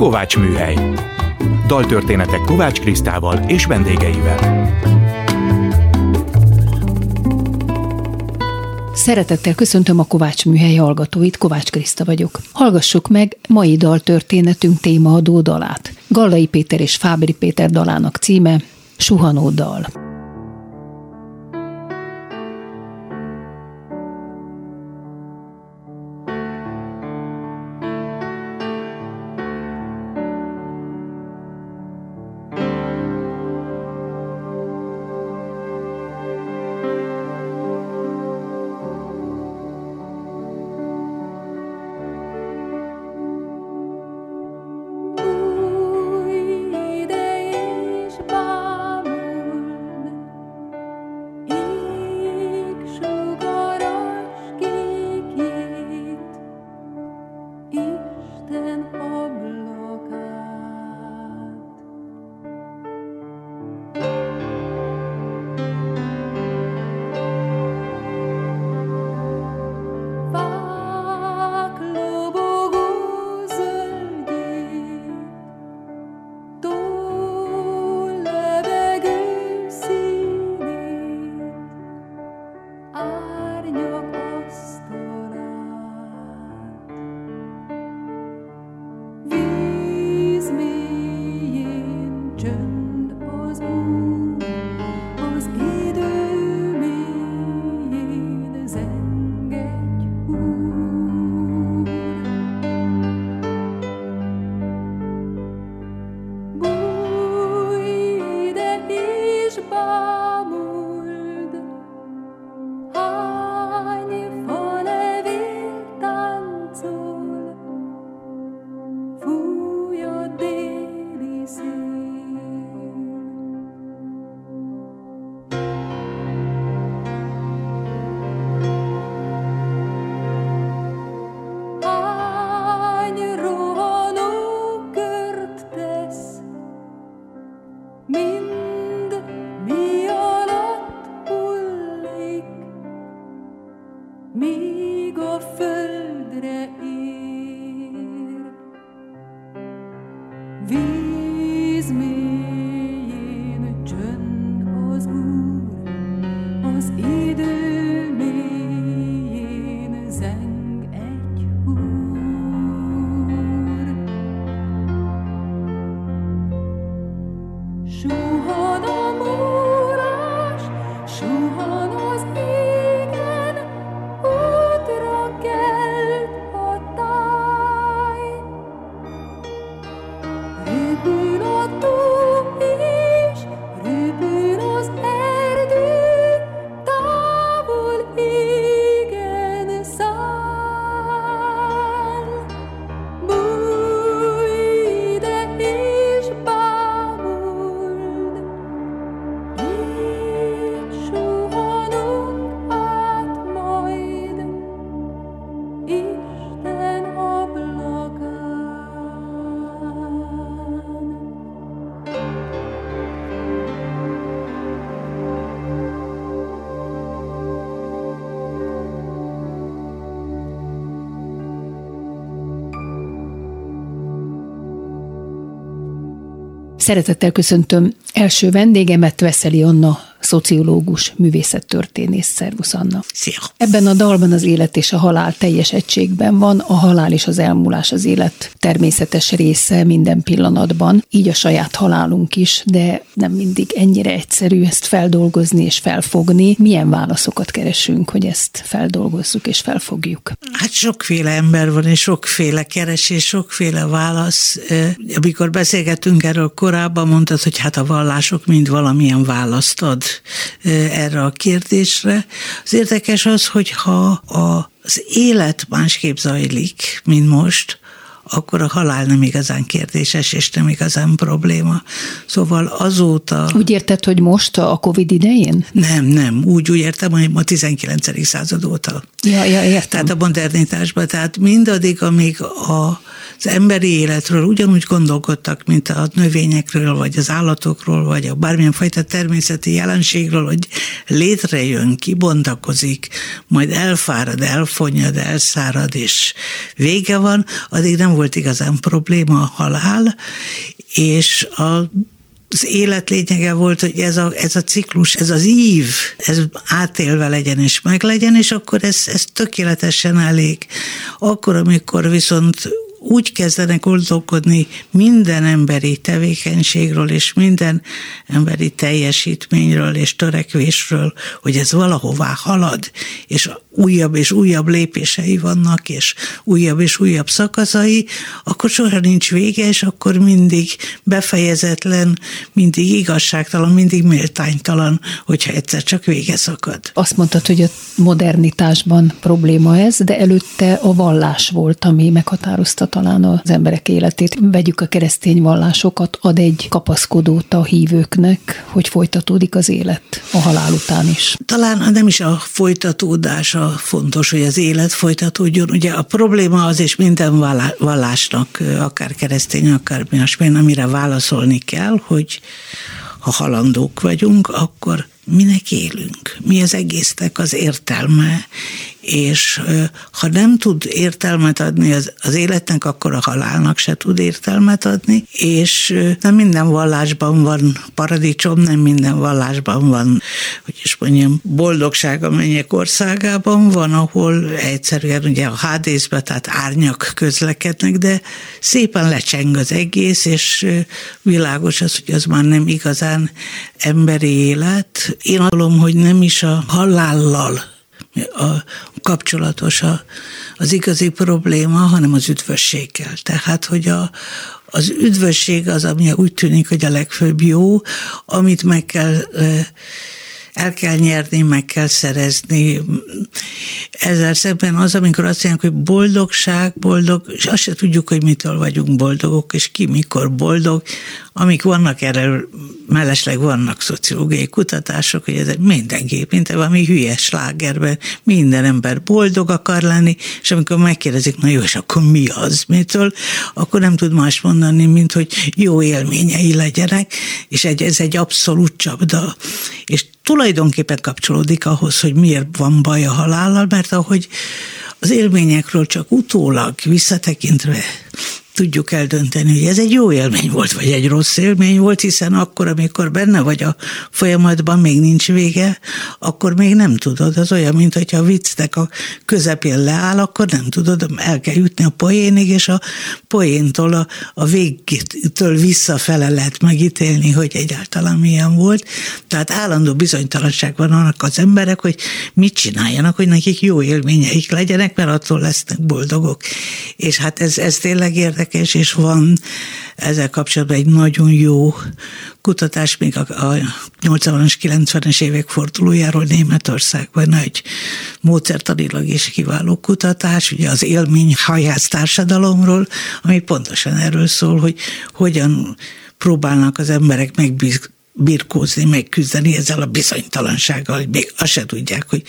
Kovács Műhely. Daltörténetek Kovács Krisztával és vendégeivel. Szeretettel köszöntöm a Kovács Műhely hallgatóit, Kovács Kriszta vagyok. Hallgassuk meg mai daltörténetünk témaadó dalát. Gallai Péter és Fábri Péter dalának címe Suhanó dal. Szeretettel köszöntöm első vendégemet, Veszeli Anna szociológus, művészettörténész. Szervusz Anna. Szia. Ebben a dalban az élet és a halál teljes egységben van, a halál és az elmúlás az élet természetes része minden pillanatban, így a saját halálunk is, de nem mindig ennyire egyszerű ezt feldolgozni és felfogni. Milyen válaszokat keresünk, hogy ezt feldolgozzuk és felfogjuk? Hát sokféle ember van, és sokféle keresés, sokféle válasz. Amikor beszélgettünk erről korábban, mondtad, hogy hát a vallások mind valamilyen választ ad erre a kérdésre. Az érdekes az, hogy ha az élet másképp zajlik, mint most, akkor a halál nem igazán kérdéses, és nem igazán probléma. Szóval azóta... Úgy érted, hogy most a Covid idején? Nem, nem. Úgy, úgy értem, hogy a 19. század óta. Ja, ja, értem. Tehát a modernitásban. Tehát mindaddig, amíg a az emberi életről ugyanúgy gondolkodtak, mint a növényekről, vagy az állatokról, vagy a bármilyen fajta természeti jelenségről, hogy létrejön, kibontakozik, majd elfárad, elfonyad, elszárad, és vége van, addig nem volt igazán probléma a halál, és a az élet lényege volt, hogy ez a, ez a ciklus, ez az ív, ez átélve legyen és meg legyen, és akkor ez, ez tökéletesen elég. Akkor, amikor viszont úgy kezdenek gondolkodni minden emberi tevékenységről és minden emberi teljesítményről és törekvésről, hogy ez valahová halad, és újabb és újabb lépései vannak, és újabb és újabb szakaszai, akkor soha nincs vége, és akkor mindig befejezetlen, mindig igazságtalan, mindig méltánytalan, hogyha egyszer csak vége szakad. Azt mondtad, hogy a modernitásban probléma ez, de előtte a vallás volt, ami meghatározta talán az emberek életét. Vegyük a keresztény vallásokat, ad egy kapaszkodót a hívőknek, hogy folytatódik az élet a halál után is. Talán nem is a folytatódása fontos, hogy az élet folytatódjon. Ugye a probléma az, és minden vallásnak, akár keresztény, akár másmilyen, amire válaszolni kell, hogy ha halandók vagyunk, akkor minek élünk, mi az egésznek az értelme, és ha nem tud értelmet adni az, az életnek, akkor a halálnak se tud értelmet adni, és nem minden vallásban van paradicsom, nem minden vallásban van, hogy is mondjam, boldogság a mennyek országában van, ahol egyszerűen ugye a hádészbe, tehát árnyak közlekednek, de szépen lecseng az egész, és világos az, hogy az már nem igazán emberi élet. Én gondolom, hogy nem is a halállal a kapcsolatos a, az igazi probléma, hanem az üdvösséggel. Tehát, hogy a, az üdvösség az, ami úgy tűnik, hogy a legfőbb jó, amit meg kell el kell nyerni, meg kell szerezni. Ezzel szemben az, amikor azt mondják, hogy boldogság, boldog, és azt se tudjuk, hogy mitől vagyunk boldogok, és ki mikor boldog, amik vannak erre, mellesleg vannak szociológiai kutatások, hogy ez mindenképp, mint valami hülyes slágerben, minden ember boldog akar lenni, és amikor megkérdezik, na jó, és akkor mi az, mitől, akkor nem tud más mondani, mint hogy jó élményei legyenek, és egy, ez egy abszolút csapda. És tulajdonképpen kapcsolódik ahhoz, hogy miért van baj a halállal, mert ahogy az élményekről csak utólag visszatekintve tudjuk eldönteni, hogy ez egy jó élmény volt, vagy egy rossz élmény volt, hiszen akkor, amikor benne vagy a folyamatban, még nincs vége, akkor még nem tudod. Az olyan, mint hogyha a viccnek a közepén leáll, akkor nem tudod, el kell jutni a poénig, és a poéntól a, a végtől visszafele lehet megítélni, hogy egyáltalán milyen volt. Tehát állandó bizonytalanság van annak az emberek, hogy mit csináljanak, hogy nekik jó élményeik legyenek, mert attól lesznek boldogok. És hát ez, ez tényleg érdekes érdekes, és van ezzel kapcsolatban egy nagyon jó kutatás még a, a 80-as, 90-es évek fordulójáról Németországban egy módszertanilag is kiváló kutatás, ugye az élmény hajász társadalomról, ami pontosan erről szól, hogy hogyan próbálnak az emberek megbízni birkózni, megküzdeni ezzel a bizonytalansággal, hogy még azt se tudják, hogy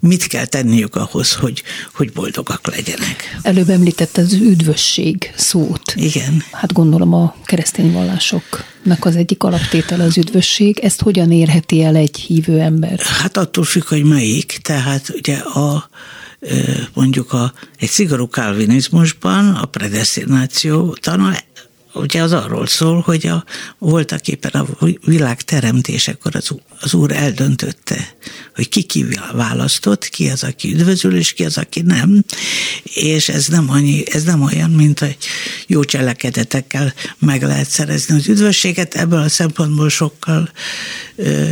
mit kell tenniük ahhoz, hogy, hogy boldogak legyenek. Előbb említette az üdvösség szót. Igen. Hát gondolom a keresztény vallásoknak az egyik alaptétele az üdvösség. Ezt hogyan érheti el egy hívő ember? Hát attól függ, hogy melyik. Tehát ugye a mondjuk a, egy szigorú kalvinizmusban a predestináció tana ugye az arról szól, hogy a, voltak éppen a világ teremtésekor az, az Úr eldöntötte, hogy ki ki választott, ki az, aki üdvözül, és ki az, aki nem, és ez nem, annyi, ez nem olyan, mint hogy jó cselekedetekkel meg lehet szerezni az üdvösséget, ebből a szempontból sokkal ö,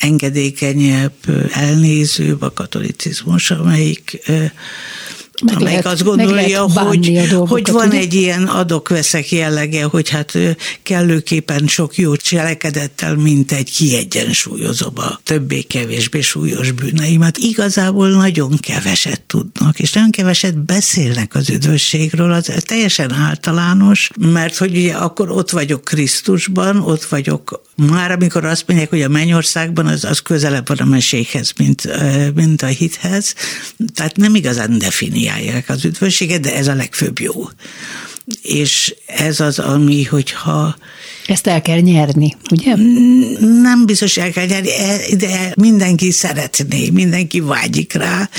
engedékenyebb, elnézőbb a katolicizmus, amelyik ö, meg amelyik lehet, azt gondolja, hogy, hogy van ugye? egy ilyen adok-veszek jellege, hogy hát kellőképpen sok jó cselekedettel, mint egy kiegyensúlyozom a többé-kevésbé súlyos bűneimet. Igazából nagyon keveset tudnak, és nagyon keveset beszélnek az üdvösségről, az teljesen általános, mert hogy ugye akkor ott vagyok Krisztusban, ott vagyok Már amikor azt mondják, hogy a mennyországban az, az közelebb van a mesékhez, mint, mint a hithez, tehát nem igazán definiálják az üdvösséget, de ez a legfőbb jó. És ez az, ami, hogyha ezt el kell nyerni, ugye? Nem biztos el kell nyerni, e, de mindenki szeretné, mindenki vágyik rá.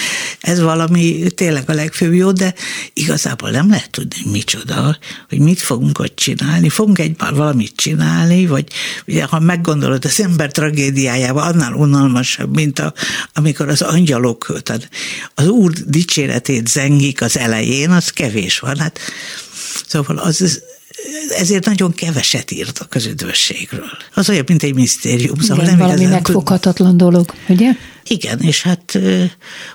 Ez valami tényleg a legfőbb jó, de igazából nem lehet tudni, micsoda, hogy mit fogunk ott csinálni. Fogunk egy valamit csinálni, vagy ugye, ha meggondolod az ember tragédiájában, annál unalmasabb, mint a, amikor az angyalok, tehát az úr dicséretét zengik az elején, az kevés van. Hát, szóval az, ezért nagyon keveset írtak az üdvösségről. Az olyan, mint egy misztérium. Szóval Igen, nem valami megfoghatatlan dolog, ugye? Igen, és hát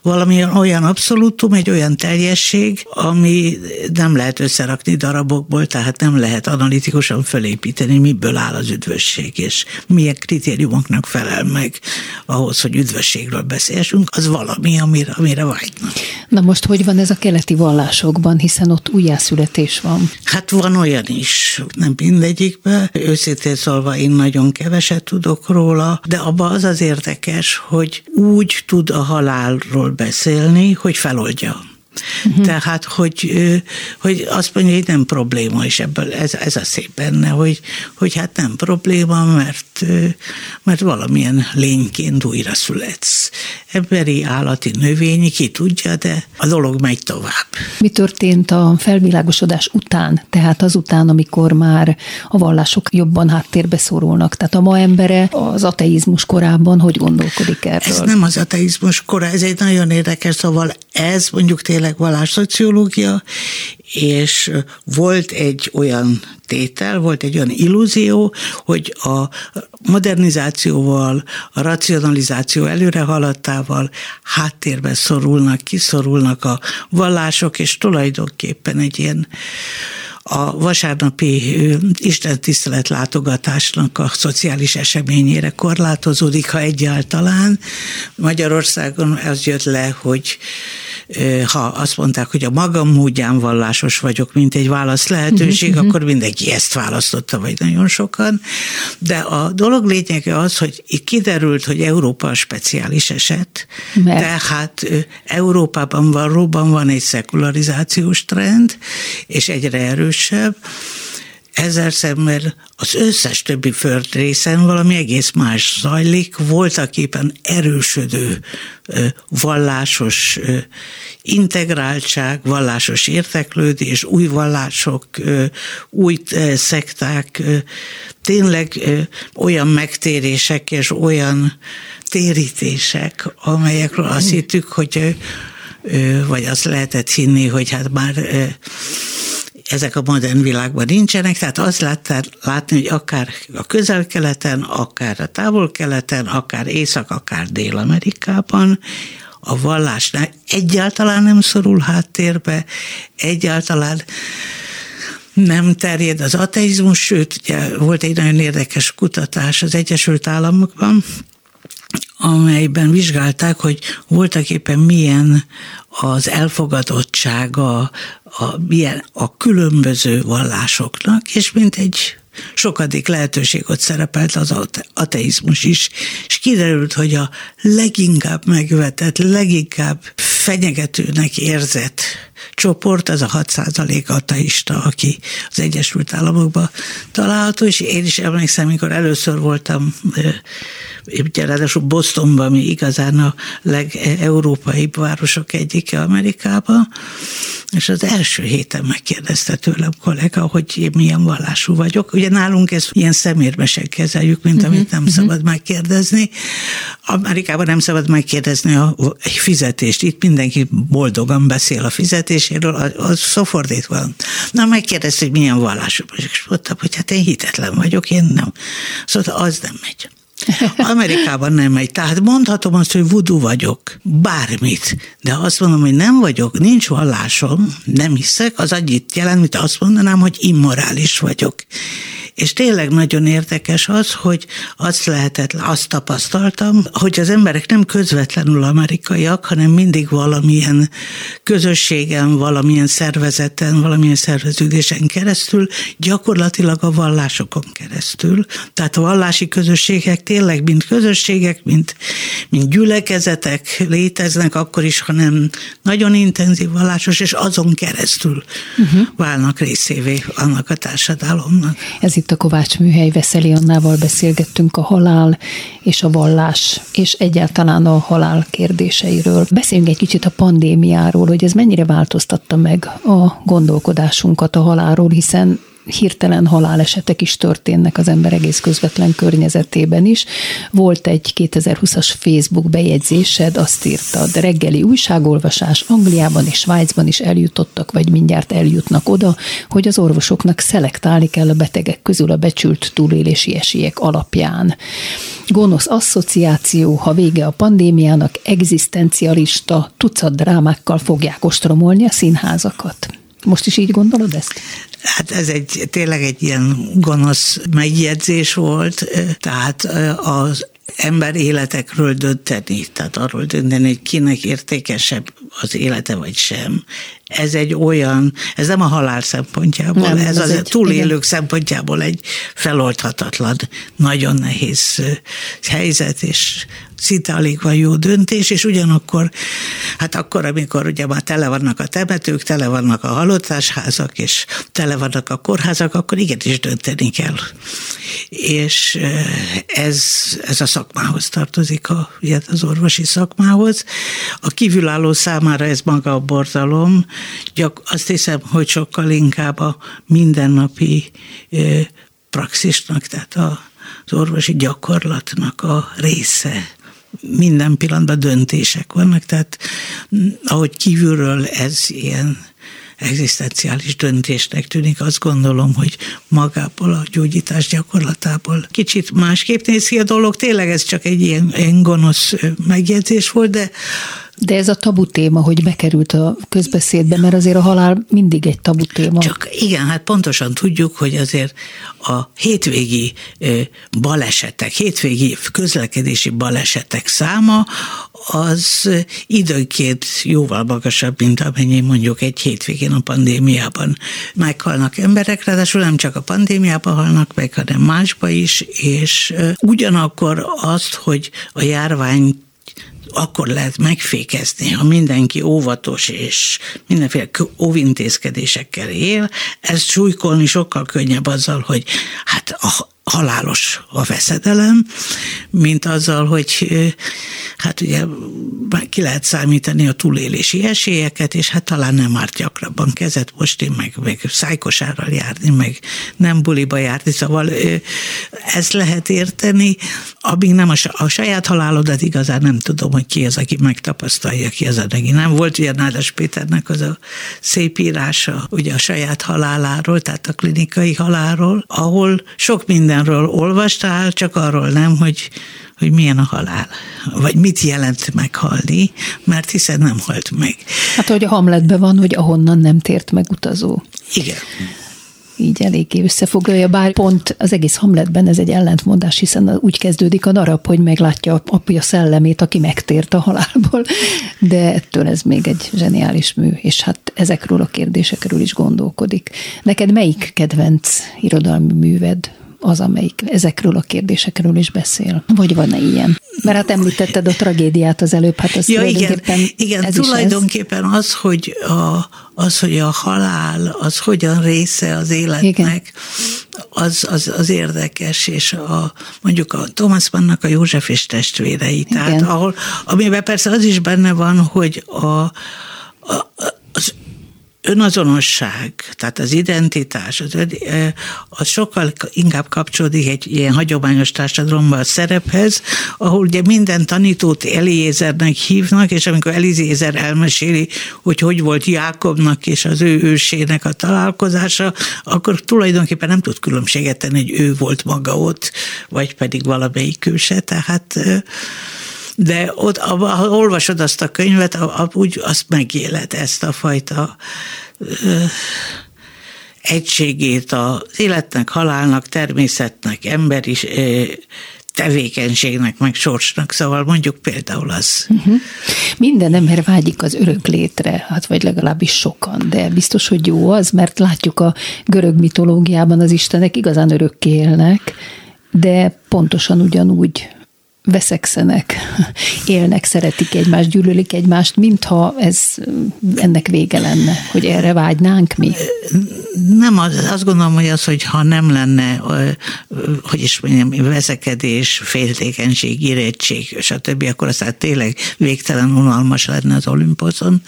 valami olyan abszolútum, egy olyan teljesség, ami nem lehet összerakni darabokból, tehát nem lehet analitikusan fölépíteni, miből áll az üdvösség, és milyen kritériumoknak felel meg ahhoz, hogy üdvösségről beszélsünk, az valami, amire, amire vágynak. Na most hogy van ez a keleti vallásokban, hiszen ott újjászületés van? Hát van olyan is, nem mindegyikben. Őszintén szólva én nagyon keveset tudok róla, de abban az az érdekes, hogy úgy tud a halálról beszélni, hogy feloldja. Uh-huh. Tehát, hogy, hogy azt mondja, hogy nem probléma, és ebből ez, ez a szép benne, hogy, hogy hát nem probléma, mert, mert valamilyen lényként újra születsz. Emberi, állati, növényi, ki tudja, de a dolog megy tovább. Mi történt a felvilágosodás után, tehát azután, amikor már a vallások jobban háttérbe szorulnak? Tehát a ma embere az ateizmus korában hogy gondolkodik erről? Ez nem az ateizmus kora, ez egy nagyon érdekes, szóval ez mondjuk tényleg tényleg vallásszociológia, és volt egy olyan tétel, volt egy olyan illúzió, hogy a modernizációval, a racionalizáció előre haladtával háttérbe szorulnak, kiszorulnak a vallások, és tulajdonképpen egy ilyen a vasárnapi Isten tisztelet látogatásnak a szociális eseményére korlátozódik, ha egyáltalán. Magyarországon az jött le, hogy ha azt mondták, hogy a magam módján vallásos vagyok, mint egy válasz lehetőség, uh-huh. akkor mindenki ezt választotta, vagy nagyon sokan. De a dolog lényege az, hogy kiderült, hogy Európa a speciális eset, Mert? tehát Európában valóban van egy szekularizációs trend, és egyre erősebb, ezer szemmel az összes többi földrészen valami egész más zajlik, voltak éppen erősödő vallásos integráltság, vallásos érteklődés, új vallások, új szekták, tényleg olyan megtérések és olyan térítések, amelyekről azt hittük, hogy vagy azt lehetett hinni, hogy hát már ezek a modern világban nincsenek, tehát azt láttál, látni, hogy akár a közel-keleten, akár a távol-keleten, akár Észak, akár Dél-Amerikában, a vallás egyáltalán nem szorul háttérbe, egyáltalán nem terjed az ateizmus, sőt, ugye volt egy nagyon érdekes kutatás az Egyesült Államokban, amelyben vizsgálták, hogy voltak éppen milyen az elfogadottsága a, milyen a különböző vallásoknak, és mint egy sokadik lehetőség ott szerepelt az ateizmus is, és kiderült, hogy a leginkább megvetett, leginkább fenyegetőnek érzett csoport, az a 6% ateista, aki az Egyesült Államokban található, és én is emlékszem, amikor először voltam ugye ráadásul Bostonban, ami igazán a legeurópaibb városok egyike Amerikában, és az első héten megkérdezte tőlem kollega, hogy én milyen vallású vagyok. Ugye nálunk ezt ilyen szemérmesen kezeljük, mint uh-huh, amit nem uh-huh. szabad megkérdezni. Amerikában nem szabad megkérdezni a fizetést. Itt mindenki boldogan beszél a fizetéséről, az szofordít van. Na, megkérdezte, hogy milyen vallású és mondtam, hogy hát én hitetlen vagyok, én nem. Szóval az nem megy. Amerikában nem megy. Tehát mondhatom azt, hogy vudu vagyok, bármit. De azt mondom, hogy nem vagyok, nincs vallásom, nem hiszek, az annyit jelent, mint azt mondanám, hogy immorális vagyok. És tényleg nagyon érdekes az, hogy azt lehetett, azt tapasztaltam, hogy az emberek nem közvetlenül amerikaiak, hanem mindig valamilyen közösségen, valamilyen szervezeten, valamilyen szerveződésen keresztül, gyakorlatilag a vallásokon keresztül. Tehát a vallási közösségek tényleg mind közösségek, mint, mint gyülekezetek léteznek, akkor is, ha nem nagyon intenzív vallásos, és azon keresztül uh-huh. válnak részévé annak a társadalomnak. Ez itt a Kovács Műhely Veszeli Annával beszélgettünk a halál és a vallás, és egyáltalán a halál kérdéseiről. Beszéljünk egy kicsit a pandémiáról, hogy ez mennyire változtatta meg a gondolkodásunkat a halálról, hiszen hirtelen halálesetek is történnek az ember egész közvetlen környezetében is. Volt egy 2020-as Facebook bejegyzésed, azt írtad, reggeli újságolvasás Angliában és Svájcban is eljutottak, vagy mindjárt eljutnak oda, hogy az orvosoknak szelektálni kell a betegek közül a becsült túlélési esélyek alapján. Gonosz asszociáció, ha vége a pandémiának, egzisztencialista tucat drámákkal fogják ostromolni a színházakat. Most is így gondolod ezt? Hát ez egy tényleg egy ilyen gonosz megjegyzés volt, tehát az ember életekről dönteni, tehát arról dönteni, hogy kinek értékesebb az élete vagy sem. Ez egy olyan, ez nem a halál szempontjából, nem, ez, az egy, túlélők igen. szempontjából egy feloldhatatlan, nagyon nehéz helyzet, és szinte alig van jó döntés, és ugyanakkor, hát akkor, amikor ugye már tele vannak a temetők, tele vannak a halottásházak, és tele vannak a kórházak, akkor igenis dönteni kell. És ez, ez a szakmához tartozik, a, az orvosi szakmához. A kívülálló számára ez maga a borzalom, gyak, azt hiszem, hogy sokkal inkább a mindennapi praxisnak, tehát az orvosi gyakorlatnak a része minden pillanatban döntések vannak, tehát mm, ahogy kívülről ez ilyen egzisztenciális döntésnek tűnik, azt gondolom, hogy magából a gyógyítás gyakorlatából kicsit másképp néz ki a dolog. Tényleg ez csak egy ilyen, ilyen gonosz megjegyzés volt, de de ez a tabu téma, hogy bekerült a közbeszédbe, mert azért a halál mindig egy tabu téma. Csak igen, hát pontosan tudjuk, hogy azért a hétvégi balesetek, hétvégi közlekedési balesetek száma az időnként jóval magasabb, mint amennyi mondjuk egy hétvégén a pandémiában meghalnak emberek, ráadásul nem csak a pandémiában halnak meg, hanem másba is, és ugyanakkor azt, hogy a járvány akkor lehet megfékezni, ha mindenki óvatos és mindenféle óvintézkedésekkel él, ezt súlykolni sokkal könnyebb azzal, hogy hát a halálos a veszedelem, mint azzal, hogy hát ugye ki lehet számítani a túlélési esélyeket, és hát talán nem árt gyakrabban kezet mosni, meg, meg szájkosárral járni, meg nem buliba járni, szóval ezt lehet érteni, amíg nem a, saját halálodat igazán nem tudom, hogy ki az, aki megtapasztalja, ki az a neki. Nem volt ugye Nádas Péternek az a szép írása ugye a saját haláláról, tehát a klinikai halálról, ahol sok mindenről olvastál, csak arról nem, hogy hogy milyen a halál, vagy mit jelent meghalni, mert hiszen nem halt meg. Hát, hogy a Hamletben van, hogy ahonnan nem tért meg utazó. Igen így eléggé összefoglalja, bár pont az egész Hamletben ez egy ellentmondás, hiszen úgy kezdődik a darab, hogy meglátja apja szellemét, aki megtért a halálból, de ettől ez még egy zseniális mű, és hát ezekről a kérdésekről is gondolkodik. Neked melyik kedvenc irodalmi műved? Az, amelyik ezekről a kérdésekről is beszél? Vagy van-e ilyen? Mert hát említetted a tragédiát az előbb, hát az ja, tulajdonképpen igen, igen ez tulajdonképpen ez. az, hogy a, az, hogy a halál, az hogyan része az életnek, az, az, az érdekes, és a, mondjuk a Thomas Mannnak a József és testvérei, igen. tehát ahol, amiben persze az is benne van, hogy a, a, az önazonosság, tehát az identitás, az, az sokkal inkább kapcsolódik egy ilyen hagyományos társadalomban a szerephez, ahol ugye minden tanítót Eliézernek hívnak, és amikor Eliézer elmeséli, hogy hogy volt Jákobnak és az ő ősének a találkozása, akkor tulajdonképpen nem tud különbséget tenni, hogy ő volt maga ott, vagy pedig valamelyik külse, tehát de ott, ha olvasod azt a könyvet, úgy azt megéled ezt a fajta egységét az életnek, halálnak, természetnek, emberi tevékenységnek, meg sorsnak, szóval mondjuk például az. Uh-huh. Minden ember vágyik az örök létre, hát vagy legalábbis sokan, de biztos, hogy jó az, mert látjuk a görög mitológiában az istenek igazán örökké élnek, de pontosan ugyanúgy veszekszenek, élnek, szeretik egymást, gyűlölik egymást, mintha ez ennek vége lenne, hogy erre vágynánk mi? Nem, az, azt gondolom, hogy az, hogy ha nem lenne, hogy is mondjam, veszekedés, féltékenység, érettség, stb., akkor aztán tényleg végtelen unalmas lenne az olimposzon,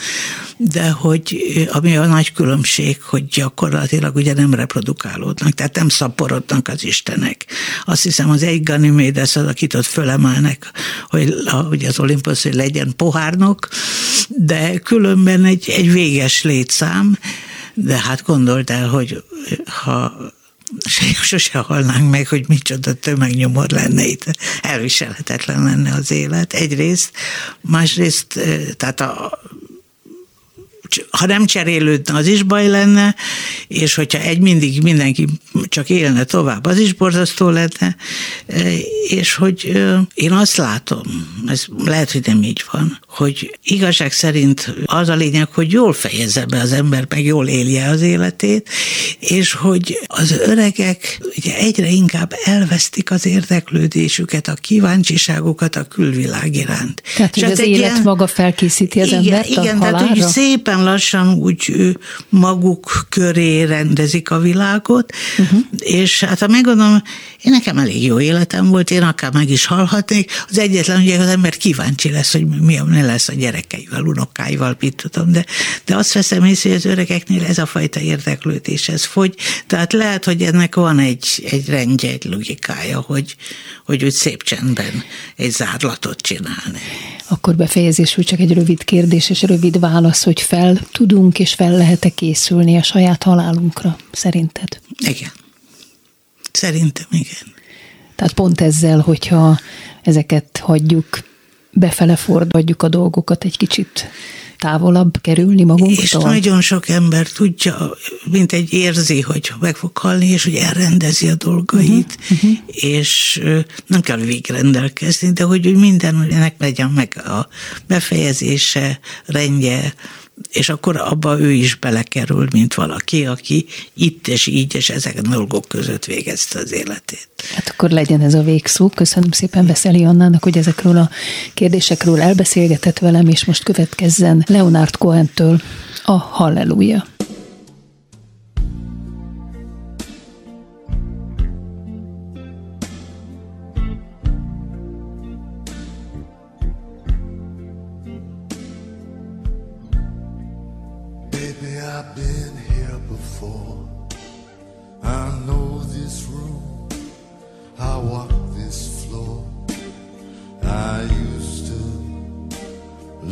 de hogy ami a nagy különbség, hogy gyakorlatilag ugye nem reprodukálódnak, tehát nem szaporodnak az istenek. Azt hiszem az egy Ganymédes az, akit ott fölemelnek, hogy, hogy az hogy legyen pohárnok, de különben egy, egy véges létszám, de hát gondold el, hogy ha sose halnánk meg, hogy micsoda tömegnyomor lenne itt. Elviselhetetlen lenne az élet egyrészt. Másrészt, tehát a, ha nem cserélődne, az is baj lenne, és hogyha egy mindig mindenki csak élne tovább, az is borzasztó lenne, és hogy én azt látom, ez lehet, hogy nem így van, hogy igazság szerint az a lényeg, hogy jól fejezze be az ember, meg jól élje az életét, és hogy az öregek ugye egyre inkább elvesztik az érdeklődésüket, a kíváncsiságukat a külvilág iránt. Tehát, hogy az élet ilyen, maga felkészíti az igen, embert igen, a tehát úgy szépen lassan úgy maguk köré rendezik a világot, uh-huh. és hát ha megadom, én nekem elég jó életem volt, én akár meg is halhatnék, az egyetlen, hogy az ember kíváncsi lesz, hogy mi, mi lesz a gyerekeivel, unokáival, mit tudom, de, de azt veszem észre, hogy az öregeknél ez a fajta érdeklődés, ez fogy, tehát lehet, hogy ennek van egy, egy rendje, egy logikája, hogy, hogy úgy szép csendben egy zárlatot csinálni. Akkor befejezésül csak egy rövid kérdés és rövid válasz, hogy fel tudunk és fel lehet-e készülni a saját halálunkra, szerinted? Igen. Szerintem igen. Tehát pont ezzel, hogyha ezeket hagyjuk, befele forduljuk a dolgokat egy kicsit távolabb kerülni magunktól? És nagyon sok ember tudja, mint egy érzi, hogy meg fog halni, és hogy elrendezi a dolgait, uh-huh, uh-huh. és nem kell végrendelkezni, de hogy mindennek legyen meg a befejezése, rendje, és akkor abba ő is belekerül, mint valaki, aki itt és így és ezek a dolgok között végezte az életét. Hát akkor legyen ez a végszó. Köszönöm szépen Veszeli Annának, hogy ezekről a kérdésekről elbeszélgetett velem, és most következzen Leonard Cohen-től a Halleluja. I used to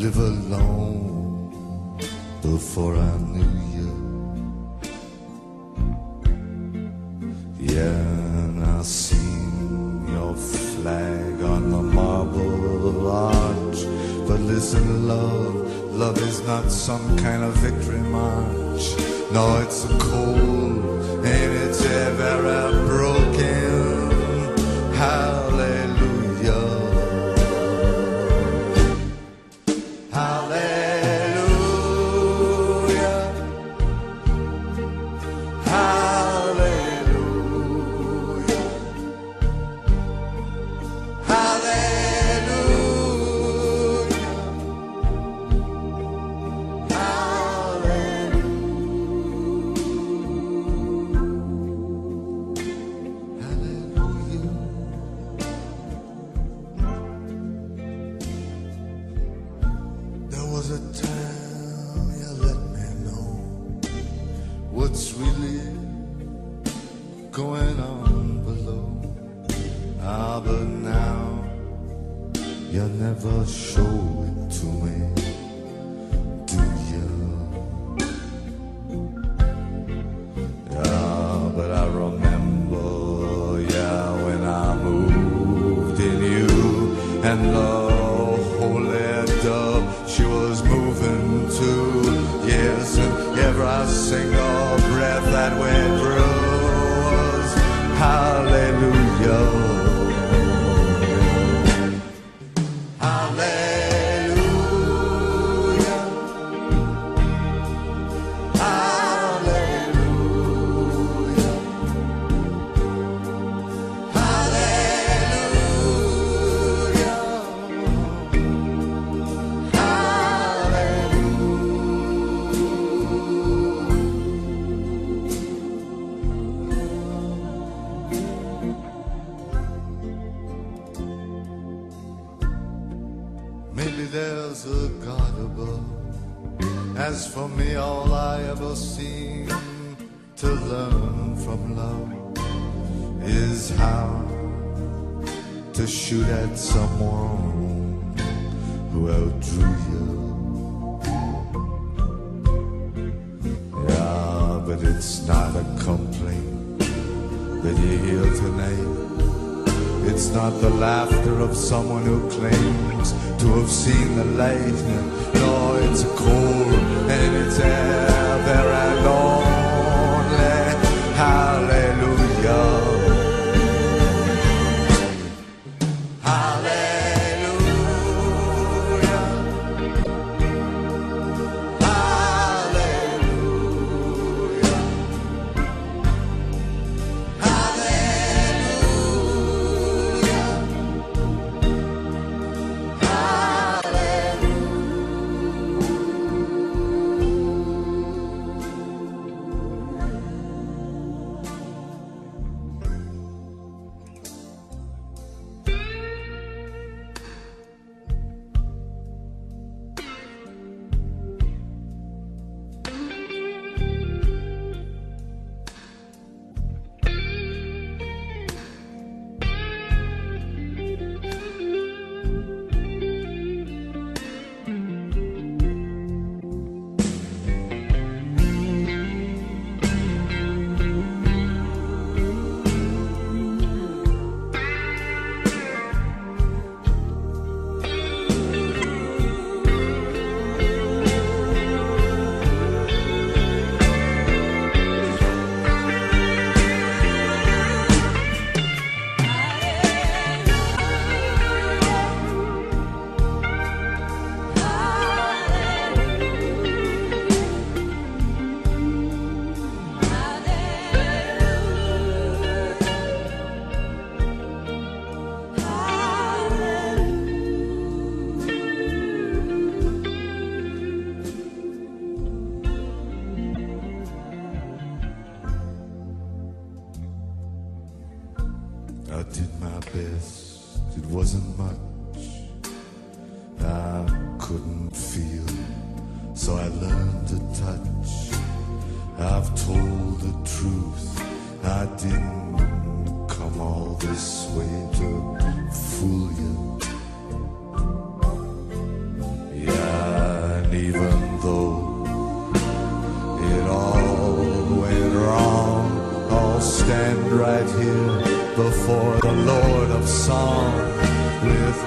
live alone before I knew you. Yeah, and I seen your flag on the marble arch. But listen, love, love is not some kind of victory march. No, it's a cold and it's ever broken. stand right here before the Lord of Song with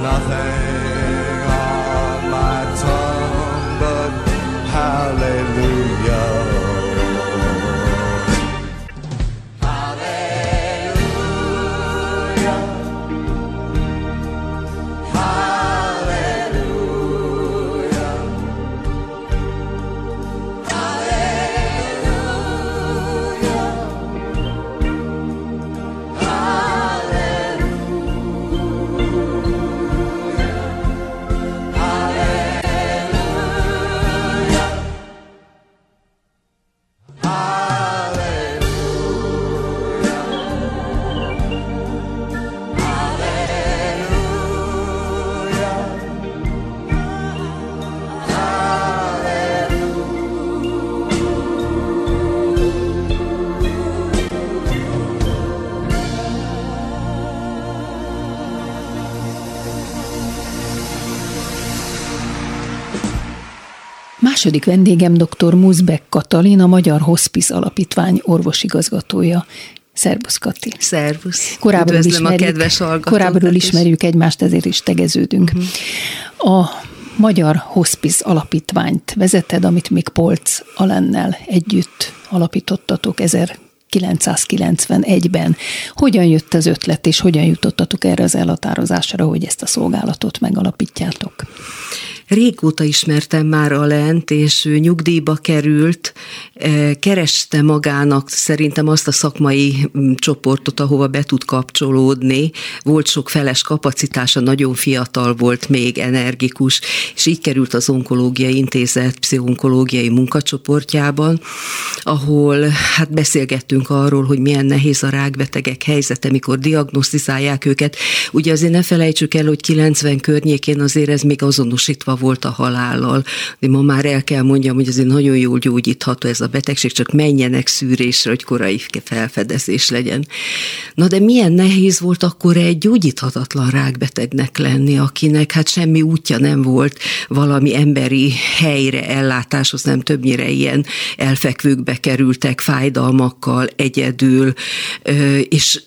nothing. Második vendégem dr. Muszbek Katalin, a Magyar Hospice Alapítvány orvosigazgatója. Szerbusz, Kati. Szervusz. Korábbról ismerjük, a kedves Korábbról ismerjük egymást, ezért is tegeződünk. Uh-huh. A Magyar Hospice alapítványt vezeted, amit még Polc Alennel együtt alapítottatok 1991-ben. Hogyan jött az ötlet, és hogyan jutottatok erre az elhatározásra, hogy ezt a szolgálatot megalapítjátok? Régóta ismertem már a lent, és ő nyugdíjba került, e, kereste magának szerintem azt a szakmai csoportot, ahova be tud kapcsolódni. Volt sok feles kapacitása, nagyon fiatal volt, még energikus, és így került az Onkológiai Intézet pszichonkológiai munkacsoportjában, ahol hát beszélgettünk arról, hogy milyen nehéz a rákbetegek helyzete, mikor diagnosztizálják őket. Ugye azért ne felejtsük el, hogy 90 környékén azért ez még azonosítva volt a halállal, de ma már el kell mondjam, hogy azért nagyon jól gyógyítható ez a betegség, csak menjenek szűrésre, hogy korai felfedezés legyen. Na de milyen nehéz volt akkor egy gyógyíthatatlan rákbetegnek lenni, akinek hát semmi útja nem volt valami emberi helyre, ellátáshoz, nem többnyire ilyen elfekvőkbe kerültek fájdalmakkal, egyedül, és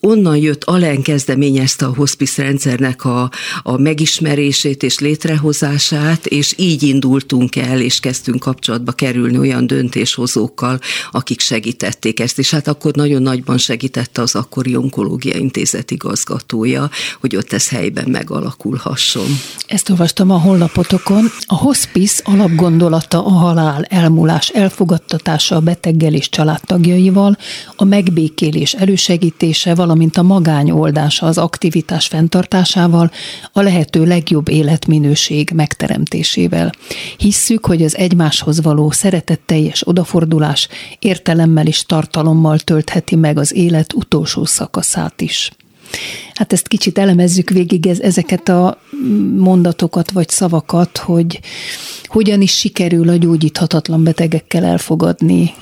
onnan jött, Alen kezdeményezte a hospice rendszernek a, a megismerését és létrehozását, hatását, és így indultunk el, és kezdtünk kapcsolatba kerülni olyan döntéshozókkal, akik segítették ezt, és hát akkor nagyon nagyban segítette az akkori onkológia intézet igazgatója, hogy ott ez helyben megalakulhasson. Ezt olvastam a honlapotokon. A hospice alapgondolata a halál, elmúlás, elfogadtatása a beteggel és családtagjaival, a megbékélés elősegítése, valamint a magány oldása az aktivitás fenntartásával, a lehető legjobb életminőség megteremtésével. Hisszük, hogy az egymáshoz való szeretetteljes odafordulás értelemmel és tartalommal töltheti meg az élet utolsó szakaszát is. Hát ezt kicsit elemezzük végig ezeket a mondatokat vagy szavakat, hogy hogyan is sikerül a gyógyíthatatlan betegekkel elfogadni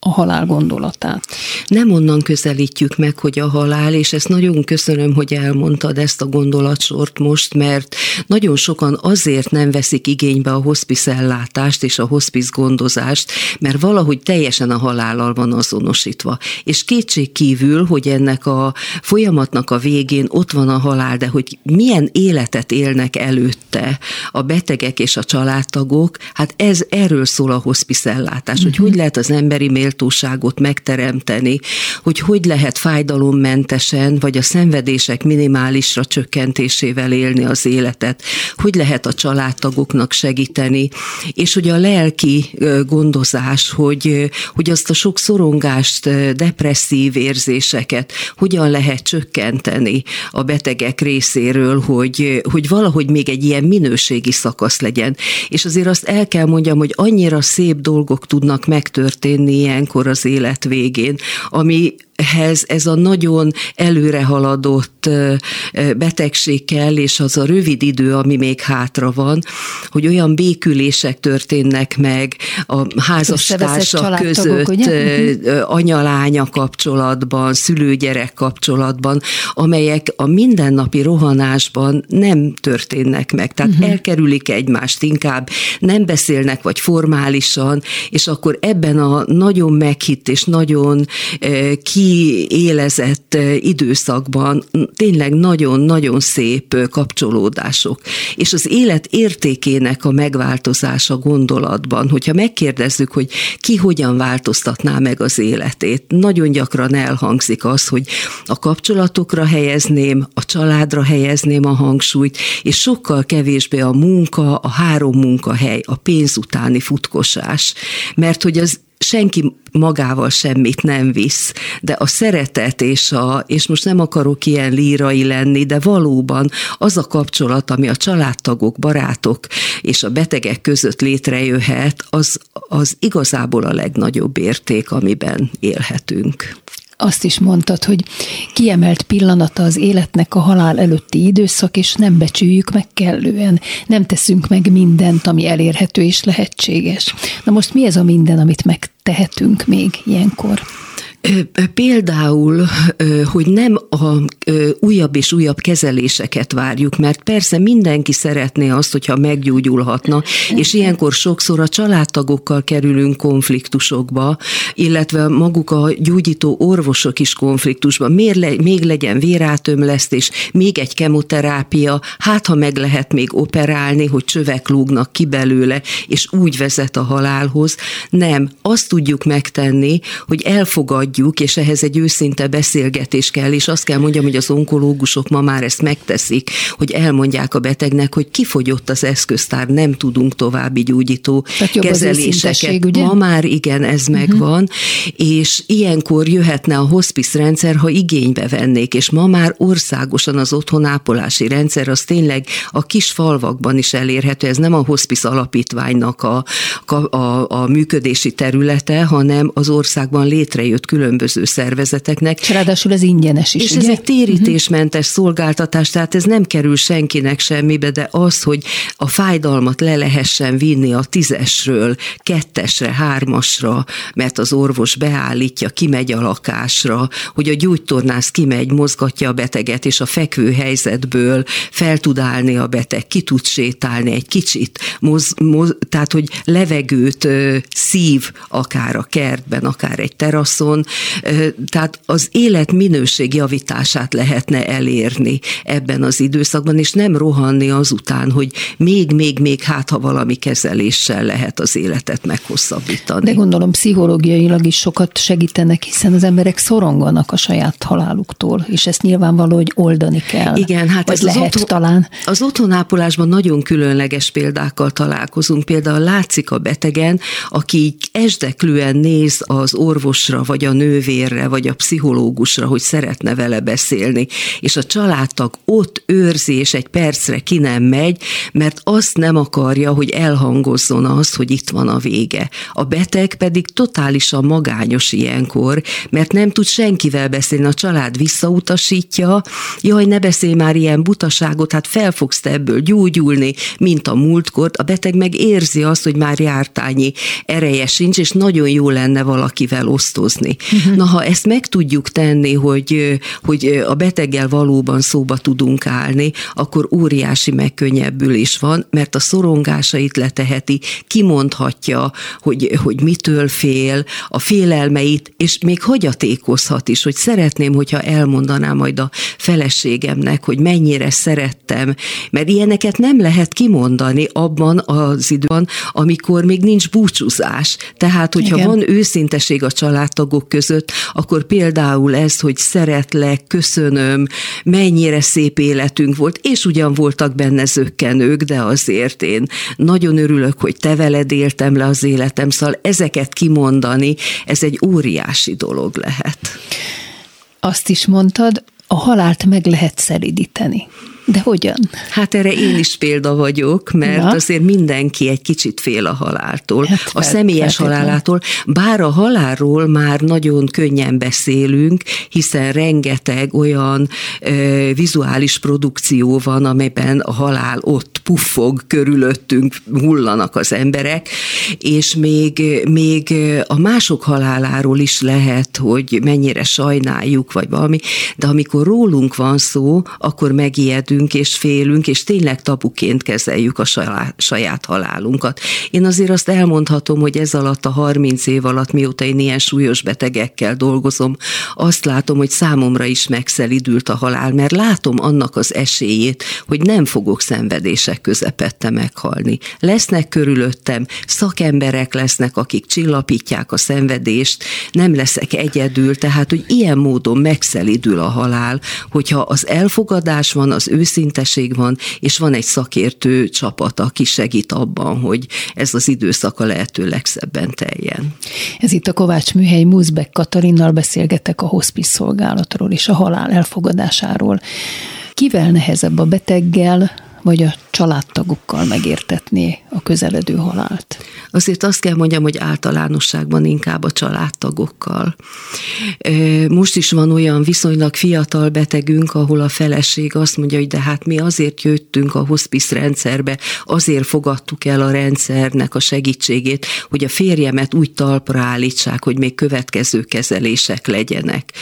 a halál gondolatát. Nem onnan közelítjük meg, hogy a halál, és ezt nagyon köszönöm, hogy elmondtad ezt a gondolatsort most, mert nagyon sokan azért nem veszik igénybe a hospice ellátást és a hospice gondozást, mert valahogy teljesen a halállal van azonosítva. És kétség kívül, hogy ennek a folyamatnak a végén ott van a halál, de hogy milyen életet élnek előtte a betegek és a családtagok, hát ez erről szól a hospice ellátás, uh-huh. hogy mhm. hogy lehet az emberi méltóságot megteremteni, hogy hogy lehet fájdalommentesen, vagy a szenvedések minimálisra csökkentésével élni az életet, hogy lehet a családtagoknak segíteni, és hogy a lelki gondozás, hogy, hogy azt a sok szorongást, depresszív érzéseket hogyan lehet csökkenteni a betegek részéről, hogy, hogy valahogy még egy ilyen minőségi szakasz legyen. És azért azt el kell mondjam, hogy annyira szép dolgok tudnak megtörténni ilyen ilyenkor az élet végén, ami ehhez ez a nagyon előrehaladott betegség kell, és az a rövid idő, ami még hátra van, hogy olyan békülések történnek meg a házastársak között, mhm. anyalánya kapcsolatban, szülőgyerek kapcsolatban, amelyek a mindennapi rohanásban nem történnek meg. Tehát uh-huh. elkerülik egymást inkább, nem beszélnek, vagy formálisan, és akkor ebben a nagyon meghitt és nagyon ki kiélezett időszakban tényleg nagyon-nagyon szép kapcsolódások. És az élet értékének a megváltozása gondolatban, hogyha megkérdezzük, hogy ki hogyan változtatná meg az életét, nagyon gyakran elhangzik az, hogy a kapcsolatokra helyezném, a családra helyezném a hangsúlyt, és sokkal kevésbé a munka, a három munkahely, a pénz utáni futkosás. Mert hogy az senki magával semmit nem visz, de a szeretet és a, és most nem akarok ilyen lírai lenni, de valóban az a kapcsolat, ami a családtagok, barátok és a betegek között létrejöhet, az, az igazából a legnagyobb érték, amiben élhetünk azt is mondtad, hogy kiemelt pillanata az életnek a halál előtti időszak, és nem becsüljük meg kellően. Nem teszünk meg mindent, ami elérhető és lehetséges. Na most mi ez a minden, amit megtehetünk még ilyenkor? Például, hogy nem a újabb és újabb kezeléseket várjuk, mert persze mindenki szeretné azt, hogyha meggyógyulhatna, és ilyenkor sokszor a családtagokkal kerülünk konfliktusokba, illetve maguk a gyógyító orvosok is konfliktusba. Miért le, még legyen vérátömlesztés, még egy kemoterápia, hát ha meg lehet még operálni, hogy csövek lúgnak ki belőle, és úgy vezet a halálhoz. Nem, azt tudjuk megtenni, hogy elfogadjuk, és ehhez egy őszinte beszélgetés kell, és azt kell mondjam, hogy az onkológusok ma már ezt megteszik, hogy elmondják a betegnek, hogy kifogyott az eszköztár, nem tudunk további gyógyító kezeléseket. Ma már igen, ez uh-huh. megvan, és ilyenkor jöhetne a hospice rendszer, ha igénybe vennék, és ma már országosan az otthonápolási rendszer az tényleg a kis falvakban is elérhető, ez nem a hospice alapítványnak a, a, a, a működési területe, hanem az országban létrejött különböző szervezeteknek. És ráadásul ez ingyenes is, És ugye? ez egy térítésmentes szolgáltatás, tehát ez nem kerül senkinek semmibe, de az, hogy a fájdalmat le lehessen vinni a tízesről, kettesre, hármasra, mert az orvos beállítja, kimegy a lakásra, hogy a gyógytornász kimegy, mozgatja a beteget, és a fekvő helyzetből fel tud állni a beteg, ki tud sétálni egy kicsit, moz, moz, tehát hogy levegőt ö, szív akár a kertben, akár egy teraszon, ö, tehát az élet minőség javítását lehetne elérni ebben az időszakban, és nem rohanni azután, hogy még, még, még hát, ha valami kezeléssel lehet az életet meghosszabbítani. De gondolom pszichológiailag is sokat segítenek, hiszen az emberek szoronganak a saját haláluktól, és ezt nyilvánvaló, hogy oldani kell. Igen, hát ez az lehet otthon- talán. Az otthonápolásban nagyon különleges példákkal találkozunk. Például látszik a betegen, aki így esdeklően néz az orvosra, vagy a nővérre, vagy a pszichológusra, hogy szeretne vele beszélni, és a családtag ott őrzi, és egy percre ki nem megy, mert azt nem akarja, hogy elhangozzon az, hogy itt van a vége. A beteg pedig totálisan magányos ilyenkor, mert nem tud senkivel beszélni, a család visszautasítja, jaj, ne beszélj már ilyen butaságot, hát fel fogsz te ebből gyógyulni, mint a múltkor, a beteg meg érzi azt, hogy már jártányi ereje sincs, és nagyon jó lenne valakivel osztozni. Uh-huh. Na, ha ezt meg tudjuk tenni, hogy, hogy a beteggel valóban szóba tudunk állni, akkor óriási megkönnyebbülés van, mert a szorongásait leteheti, kimondhatja, hogy, hogy mitől fél, a félelmeit, és még hagyatékozhat is, hogy szeretném, hogyha elmondaná majd a feleségemnek, hogy mennyire szerettem, mert ilyeneket nem lehet kimondani abban az időben, amikor még nincs búcsúzás. Tehát, hogyha Igen. van őszinteség a családtagok között, akkor például ez, hogy szeretlek, köszönöm, mennyire szép életünk volt, és ugyan voltak benne zökkenők, de azért én nagyon örülök, hogy te veled éltem le az életem, szóval ezeket kimondani, ez egy óriási dolog lehet. Azt is mondtad, a halált meg lehet szelidíteni. De hogyan? Hát erre én is példa vagyok, mert Na. azért mindenki egy kicsit fél a haláltól, Hát a személyes feltétlenül. halálától, bár a halálról már nagyon könnyen beszélünk, hiszen rengeteg olyan ö, vizuális produkció van, amelyben a halál ott puffog körülöttünk, hullanak az emberek, és még, még a mások haláláról is lehet, hogy mennyire sajnáljuk, vagy valami, de amikor rólunk van szó, akkor megijedünk és félünk, és tényleg tabuként kezeljük a saját, halálunkat. Én azért azt elmondhatom, hogy ez alatt a 30 év alatt, mióta én ilyen súlyos betegekkel dolgozom, azt látom, hogy számomra is megszelidült a halál, mert látom annak az esélyét, hogy nem fogok szenvedések közepette meghalni. Lesznek körülöttem, szakemberek lesznek, akik csillapítják a szenvedést, nem leszek egyedül, tehát, hogy ilyen módon megszelidül a halál, hogyha az elfogadás van, az őszinteség van, és van egy szakértő csapat, aki segít abban, hogy ez az időszak a lehető legszebben teljen. Ez itt a Kovács Műhely Muszbek Katarinnal beszélgetek a hospice szolgálatról és a halál elfogadásáról. Kivel nehezebb a beteggel, vagy a családtagokkal megértetni a közeledő halált? Azért azt kell mondjam, hogy általánosságban inkább a családtagokkal. Most is van olyan viszonylag fiatal betegünk, ahol a feleség azt mondja, hogy de hát mi azért jöttünk a hospice rendszerbe, azért fogadtuk el a rendszernek a segítségét, hogy a férjemet úgy talpra állítsák, hogy még következő kezelések legyenek.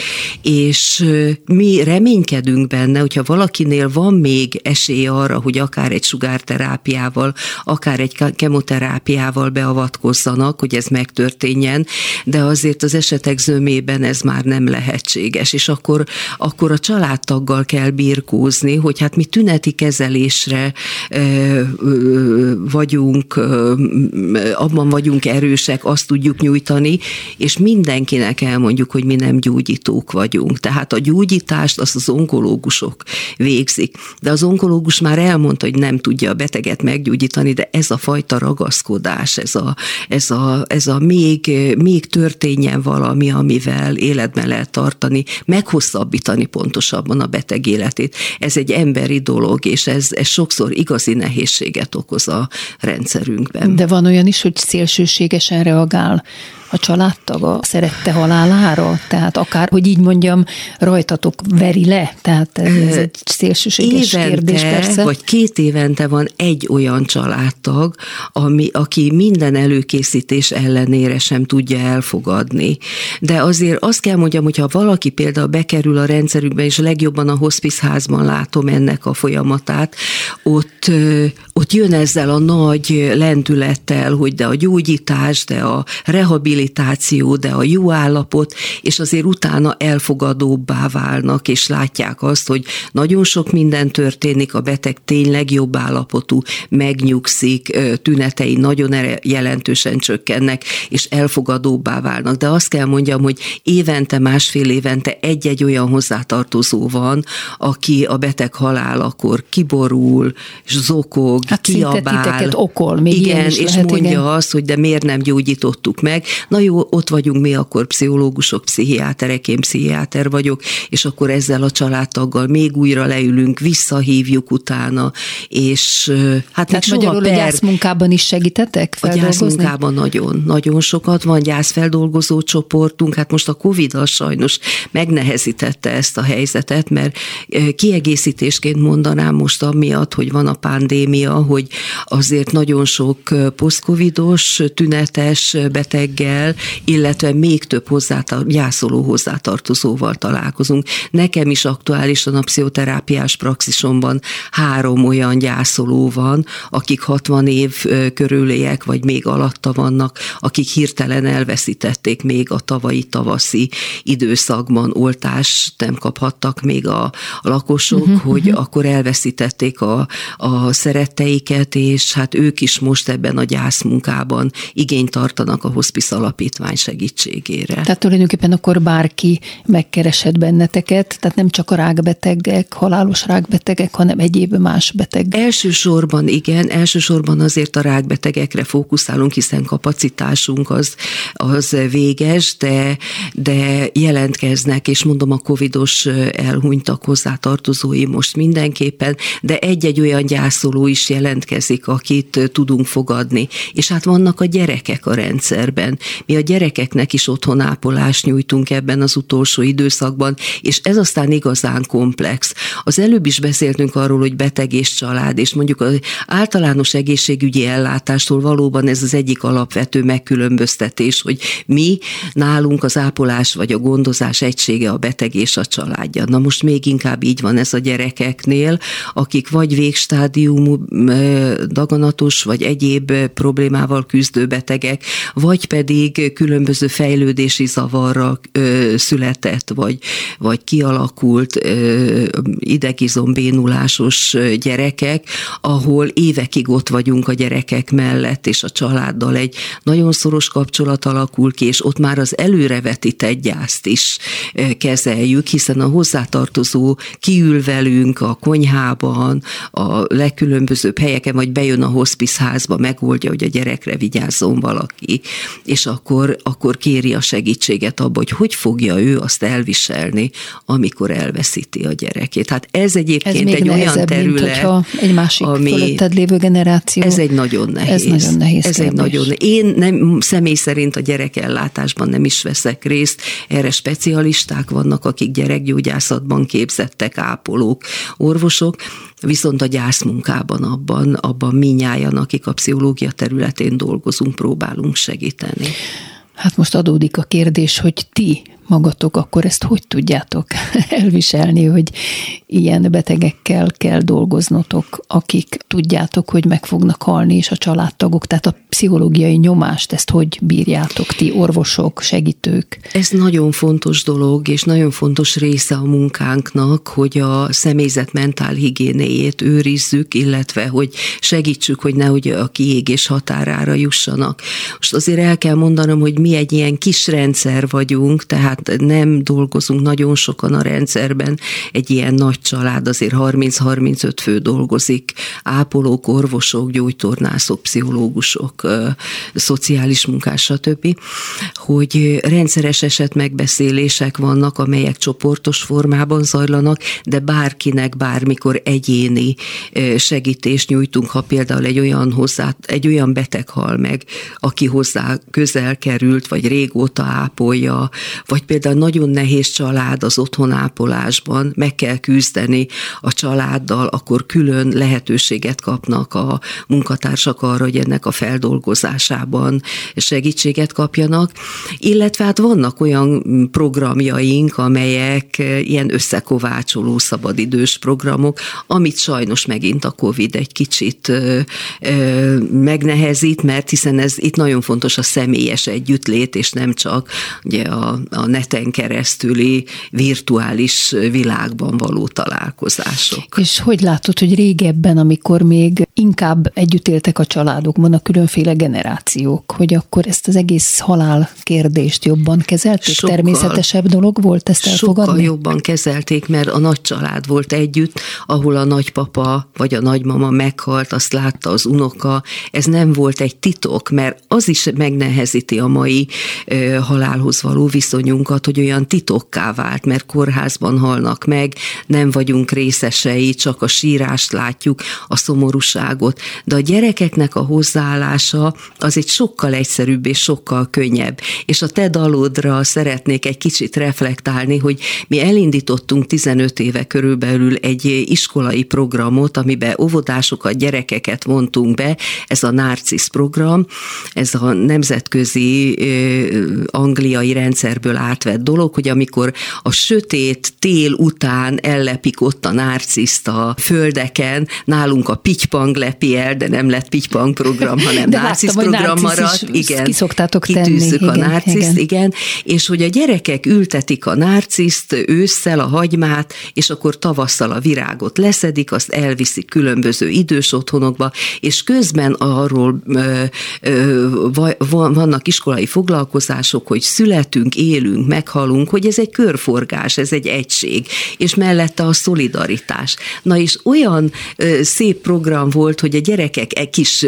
És mi reménykedünk benne, hogyha valakinél van még esély arra, hogy akár egy sugárterápiával, akár egy kemoterápiával beavatkozzanak, hogy ez megtörténjen, de azért az esetek zömében ez már nem lehetséges, és akkor, akkor a családtaggal kell birkózni, hogy hát mi tüneti kezelésre vagyunk, abban vagyunk erősek, azt tudjuk nyújtani, és mindenkinek elmondjuk, hogy mi nem gyógyítók vagyunk. Tehát a gyógyítást azt az onkológusok végzik. De az onkológus már elmondta, hogy nem tudja a beteget meggyógyítani, de ez a fajta ragaszkodás, ez a, ez a, ez a még, még történjen valami, amivel életben lehet tartani, meghosszabbítani pontosabban a beteg életét. Ez egy emberi dolog, és ez, ez sokszor igazi nehézséget okoz a rendszerünkben. De van olyan is, hogy szélsőségesen reagál a családtag a szerette halálára? Tehát akár, hogy így mondjam, rajtatok veri le? Tehát ez egy szélsőséges évente, kérdés persze. vagy két évente van egy olyan családtag, ami, aki minden előkészítés ellenére sem tudja elfogadni. De azért azt kell mondjam, hogyha valaki például bekerül a rendszerükbe, és legjobban a hospice házban látom ennek a folyamatát, ott, ott jön ezzel a nagy lendülettel, hogy de a gyógyítás, de a rehabilitáció, de a jó állapot, és azért utána elfogadóbbá válnak, és látják azt, hogy nagyon sok minden történik, a beteg tényleg jobb állapotú, megnyugszik, tünetei nagyon jelentősen csökkennek, és elfogadóbbá válnak. De azt kell mondjam, hogy évente, másfél évente egy-egy olyan hozzátartozó van, aki a beteg halálakor kiborul, és zokog, hát kiabál. okol, még igen, és lehet, mondja igen. azt, hogy de miért nem gyógyítottuk meg na jó, ott vagyunk mi akkor pszichológusok, pszichiáterek, én pszichiáter vagyok, és akkor ezzel a családtaggal még újra leülünk, visszahívjuk utána, és hát Tehát magyarul per... a gyászmunkában is segítetek A gyászmunkában nagyon, nagyon sokat van gyászfeldolgozó csoportunk, hát most a covid sajnos megnehezítette ezt a helyzetet, mert kiegészítésként mondanám most amiatt, hogy van a pandémia, hogy azért nagyon sok posztcovidos, tünetes beteggel illetve még több hozzátar- gyászoló hozzátartozóval találkozunk. Nekem is aktuálisan a pszichoterápiás praxisomban három olyan gyászoló van, akik 60 év körüliek, vagy még alatta vannak, akik hirtelen elveszítették még a tavalyi tavaszi időszakban oltást nem kaphattak még a, a lakosok, uh-huh, hogy uh-huh. akkor elveszítették a, a szeretteiket, és hát ők is most ebben a gyászmunkában igényt tartanak a hospice alapítvány segítségére. Tehát tulajdonképpen akkor bárki megkeresett benneteket, tehát nem csak a rákbetegek, halálos rákbetegek, hanem egyéb más beteg. Elsősorban igen, elsősorban azért a rákbetegekre fókuszálunk, hiszen kapacitásunk az, az véges, de, de jelentkeznek, és mondom a covidos elhunytak hozzátartozói most mindenképpen, de egy-egy olyan gyászoló is jelentkezik, akit tudunk fogadni. És hát vannak a gyerekek a rendszerben. Mi a gyerekeknek is otthonápolást nyújtunk ebben az utolsó időszakban, és ez aztán igazán komplex. Az előbb is beszéltünk arról, hogy beteg és család, és mondjuk az általános egészségügyi ellátástól valóban ez az egyik alapvető megkülönböztetés, hogy mi nálunk az ápolás vagy a gondozás egysége a beteg és a családja. Na most még inkább így van ez a gyerekeknél, akik vagy végstádiumú daganatos, vagy egyéb problémával küzdő betegek, vagy pedig különböző fejlődési zavarra született, vagy, vagy kialakult idegizombénulásos gyerekek, ahol évekig ott vagyunk a gyerekek mellett, és a családdal egy nagyon szoros kapcsolat alakul ki, és ott már az előrevetített gyászt is kezeljük, hiszen a hozzátartozó kiül velünk a konyhában, a legkülönbözőbb legkülönbözőbb helyeken, vagy bejön a hospice házba, megoldja, hogy a gyerekre vigyázzon valaki, és akkor, akkor kéri a segítséget abba, hogy hogy fogja ő azt elviselni, amikor elveszíti a gyerekét. Hát ez egyébként ez egy olyan terület, mint egy másik ami, fölötted lévő generáció. Ez egy nagyon nehéz. Ez nagyon nehéz Ez egy nagyon, én nem, személy szerint a gyerekellátásban nem is veszek részt, erre specialisták vannak, akik gyerekgyógyászatban képzettek, ápolók, orvosok, viszont a gyászmunkában abban, abban minnyáján, akik a pszichológia területén dolgozunk, próbálunk segíteni. Hát most adódik a kérdés, hogy ti magatok, akkor ezt hogy tudjátok elviselni, hogy ilyen betegekkel kell dolgoznotok, akik tudjátok, hogy meg fognak halni, és a családtagok, tehát a pszichológiai nyomást, ezt hogy bírjátok ti, orvosok, segítők? Ez nagyon fontos dolog, és nagyon fontos része a munkánknak, hogy a személyzet mentálhigiénéjét őrizzük, illetve hogy segítsük, hogy nehogy a kiégés határára jussanak. Most azért el kell mondanom, hogy mi egy ilyen kis rendszer vagyunk, tehát tehát nem dolgozunk nagyon sokan a rendszerben, egy ilyen nagy család, azért 30-35 fő dolgozik, ápolók, orvosok, gyógytornászok, pszichológusok, szociális munkás, stb., hogy rendszeres eset megbeszélések vannak, amelyek csoportos formában zajlanak, de bárkinek bármikor egyéni segítést nyújtunk, ha például egy olyan, hozzá, egy olyan beteg hal meg, aki hozzá közel került, vagy régóta ápolja, vagy például nagyon nehéz család az otthonápolásban, meg kell küzdeni a családdal, akkor külön lehetőséget kapnak a munkatársak arra, hogy ennek a feldolgozásában segítséget kapjanak, illetve hát vannak olyan programjaink, amelyek ilyen összekovácsoló szabadidős programok, amit sajnos megint a Covid egy kicsit megnehezít, mert hiszen ez itt nagyon fontos a személyes együttlét, és nem csak ugye a, a neten keresztüli virtuális világban való találkozások. És hogy látod, hogy régebben, amikor még inkább együtt éltek a családokban a különféle generációk, hogy akkor ezt az egész halál kérdést jobban kezelték? Sokkal, Természetesebb dolog volt ezt elfogadni? Sokkal jobban kezelték, mert a nagy család volt együtt, ahol a nagypapa vagy a nagymama meghalt, azt látta az unoka. Ez nem volt egy titok, mert az is megnehezíti a mai ö, halálhoz való viszonyunk magunkat, hogy olyan titokká vált, mert kórházban halnak meg, nem vagyunk részesei, csak a sírást látjuk, a szomorúságot, de a gyerekeknek a hozzáállása az egy sokkal egyszerűbb és sokkal könnyebb. És a te dalodra szeretnék egy kicsit reflektálni, hogy mi elindítottunk 15 éve körülbelül egy iskolai programot, amiben óvodásokat, gyerekeket vontunk be, ez a Narcisz program, ez a nemzetközi angliai rendszerből át átvett dolog, hogy amikor a sötét tél után ellepik ott a narciszt a földeken, nálunk a pitypang lepi el, de nem lett pitypang program, hanem narcisz program maradt. Igen, kiszoktátok kitűzzük tenni. a narciszt, igen. igen, és hogy a gyerekek ültetik a narciszt ősszel, a hagymát, és akkor tavasszal a virágot leszedik, azt elviszik különböző idős otthonokba, és közben arról ö, ö, vannak iskolai foglalkozások, hogy születünk, élünk, meghalunk, hogy ez egy körforgás, ez egy egység, és mellette a szolidaritás. Na és olyan ö, szép program volt, hogy a gyerekek egy kis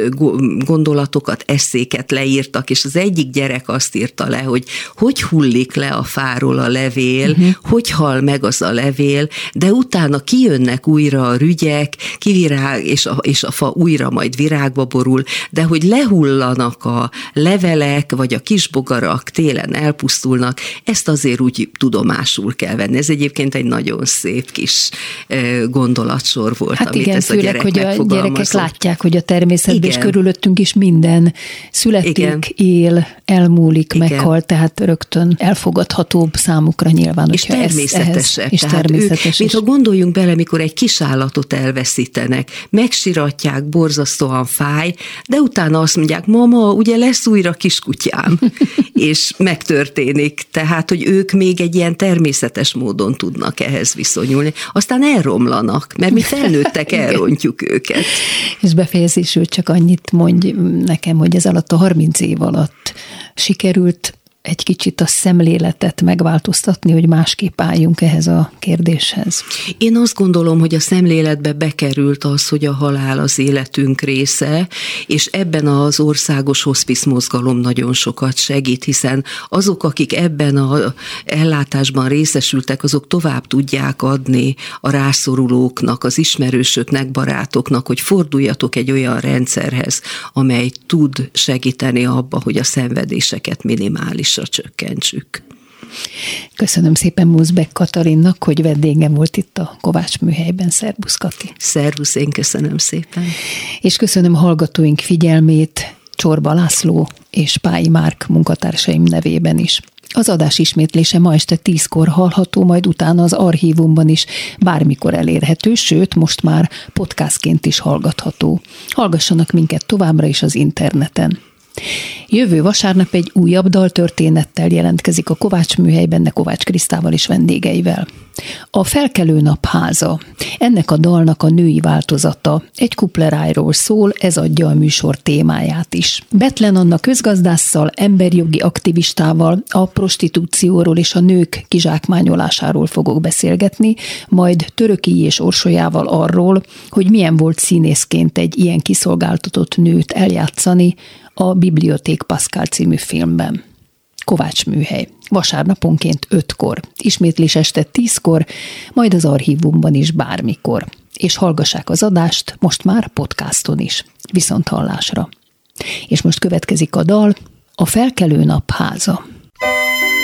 gondolatokat, eszéket leírtak, és az egyik gyerek azt írta le, hogy hogy hullik le a fáról a levél, uh-huh. hogy hal meg az a levél, de utána kijönnek újra a rügyek, kivirág, és a, és a fa újra majd virágba borul, de hogy lehullanak a levelek, vagy a kisbogarak télen elpusztulnak, ezt azért úgy tudomásul kell venni. Ez egyébként egy nagyon szép kis gondolatsor volt, hát amit igen, ez főleg, a gyerek hogy a gyerekek látják, hogy a természetben és körülöttünk is minden születik, igen. él, elmúlik, igen. meghal, tehát rögtön elfogadhatóbb számukra nyilván. És természetesek. És természetes. Ők, mint ha gondoljunk bele, mikor egy kis állatot elveszítenek, megsiratják, borzasztóan fáj, de utána azt mondják, mama, ugye lesz újra kiskutyám, és megtörténik. Tehát tehát, hogy ők még egy ilyen természetes módon tudnak ehhez viszonyulni. Aztán elromlanak, mert mi felnőttek elrontjuk őket. És befejezésül csak annyit mondj nekem, hogy ez alatt a 30 év alatt sikerült egy kicsit a szemléletet megváltoztatni, hogy másképp álljunk ehhez a kérdéshez? Én azt gondolom, hogy a szemléletbe bekerült az, hogy a halál az életünk része, és ebben az országos hospice mozgalom nagyon sokat segít, hiszen azok, akik ebben a ellátásban részesültek, azok tovább tudják adni a rászorulóknak, az ismerősöknek, barátoknak, hogy forduljatok egy olyan rendszerhez, amely tud segíteni abba, hogy a szenvedéseket minimálisra csökkentsük. Köszönöm szépen Muszbek Katarinnak, hogy vendégem volt itt a Kovács műhelyben. Szerbusz Kati. Szervusz, én köszönöm szépen. És köszönöm hallgatóink figyelmét Csorba László és Pályi Márk munkatársaim nevében is. Az adás ismétlése ma este tízkor hallható, majd utána az archívumban is bármikor elérhető, sőt, most már podcastként is hallgatható. Hallgassanak minket továbbra is az interneten. Jövő vasárnap egy újabb daltörténettel jelentkezik a Kovács műhelyben, de Kovács Krisztával és vendégeivel. A Felkelő Nap háza. Ennek a dalnak a női változata egy kuplerájról szól, ez adja a műsor témáját is. Betlen Anna közgazdásszal, emberjogi aktivistával a prostitúcióról és a nők kizsákmányolásáról fogok beszélgetni, majd Töröki és Orsolyával arról, hogy milyen volt színészként egy ilyen kiszolgáltatott nőt eljátszani, a Biblioték Pascal című filmben. Kovács műhely. Vasárnaponként ötkor, ismétlés este tízkor, majd az archívumban is bármikor. És hallgassák az adást most már podcaston is. Viszont hallásra. És most következik a dal, a felkelő nap háza. Lent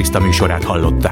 Kriszta műsorát hallották.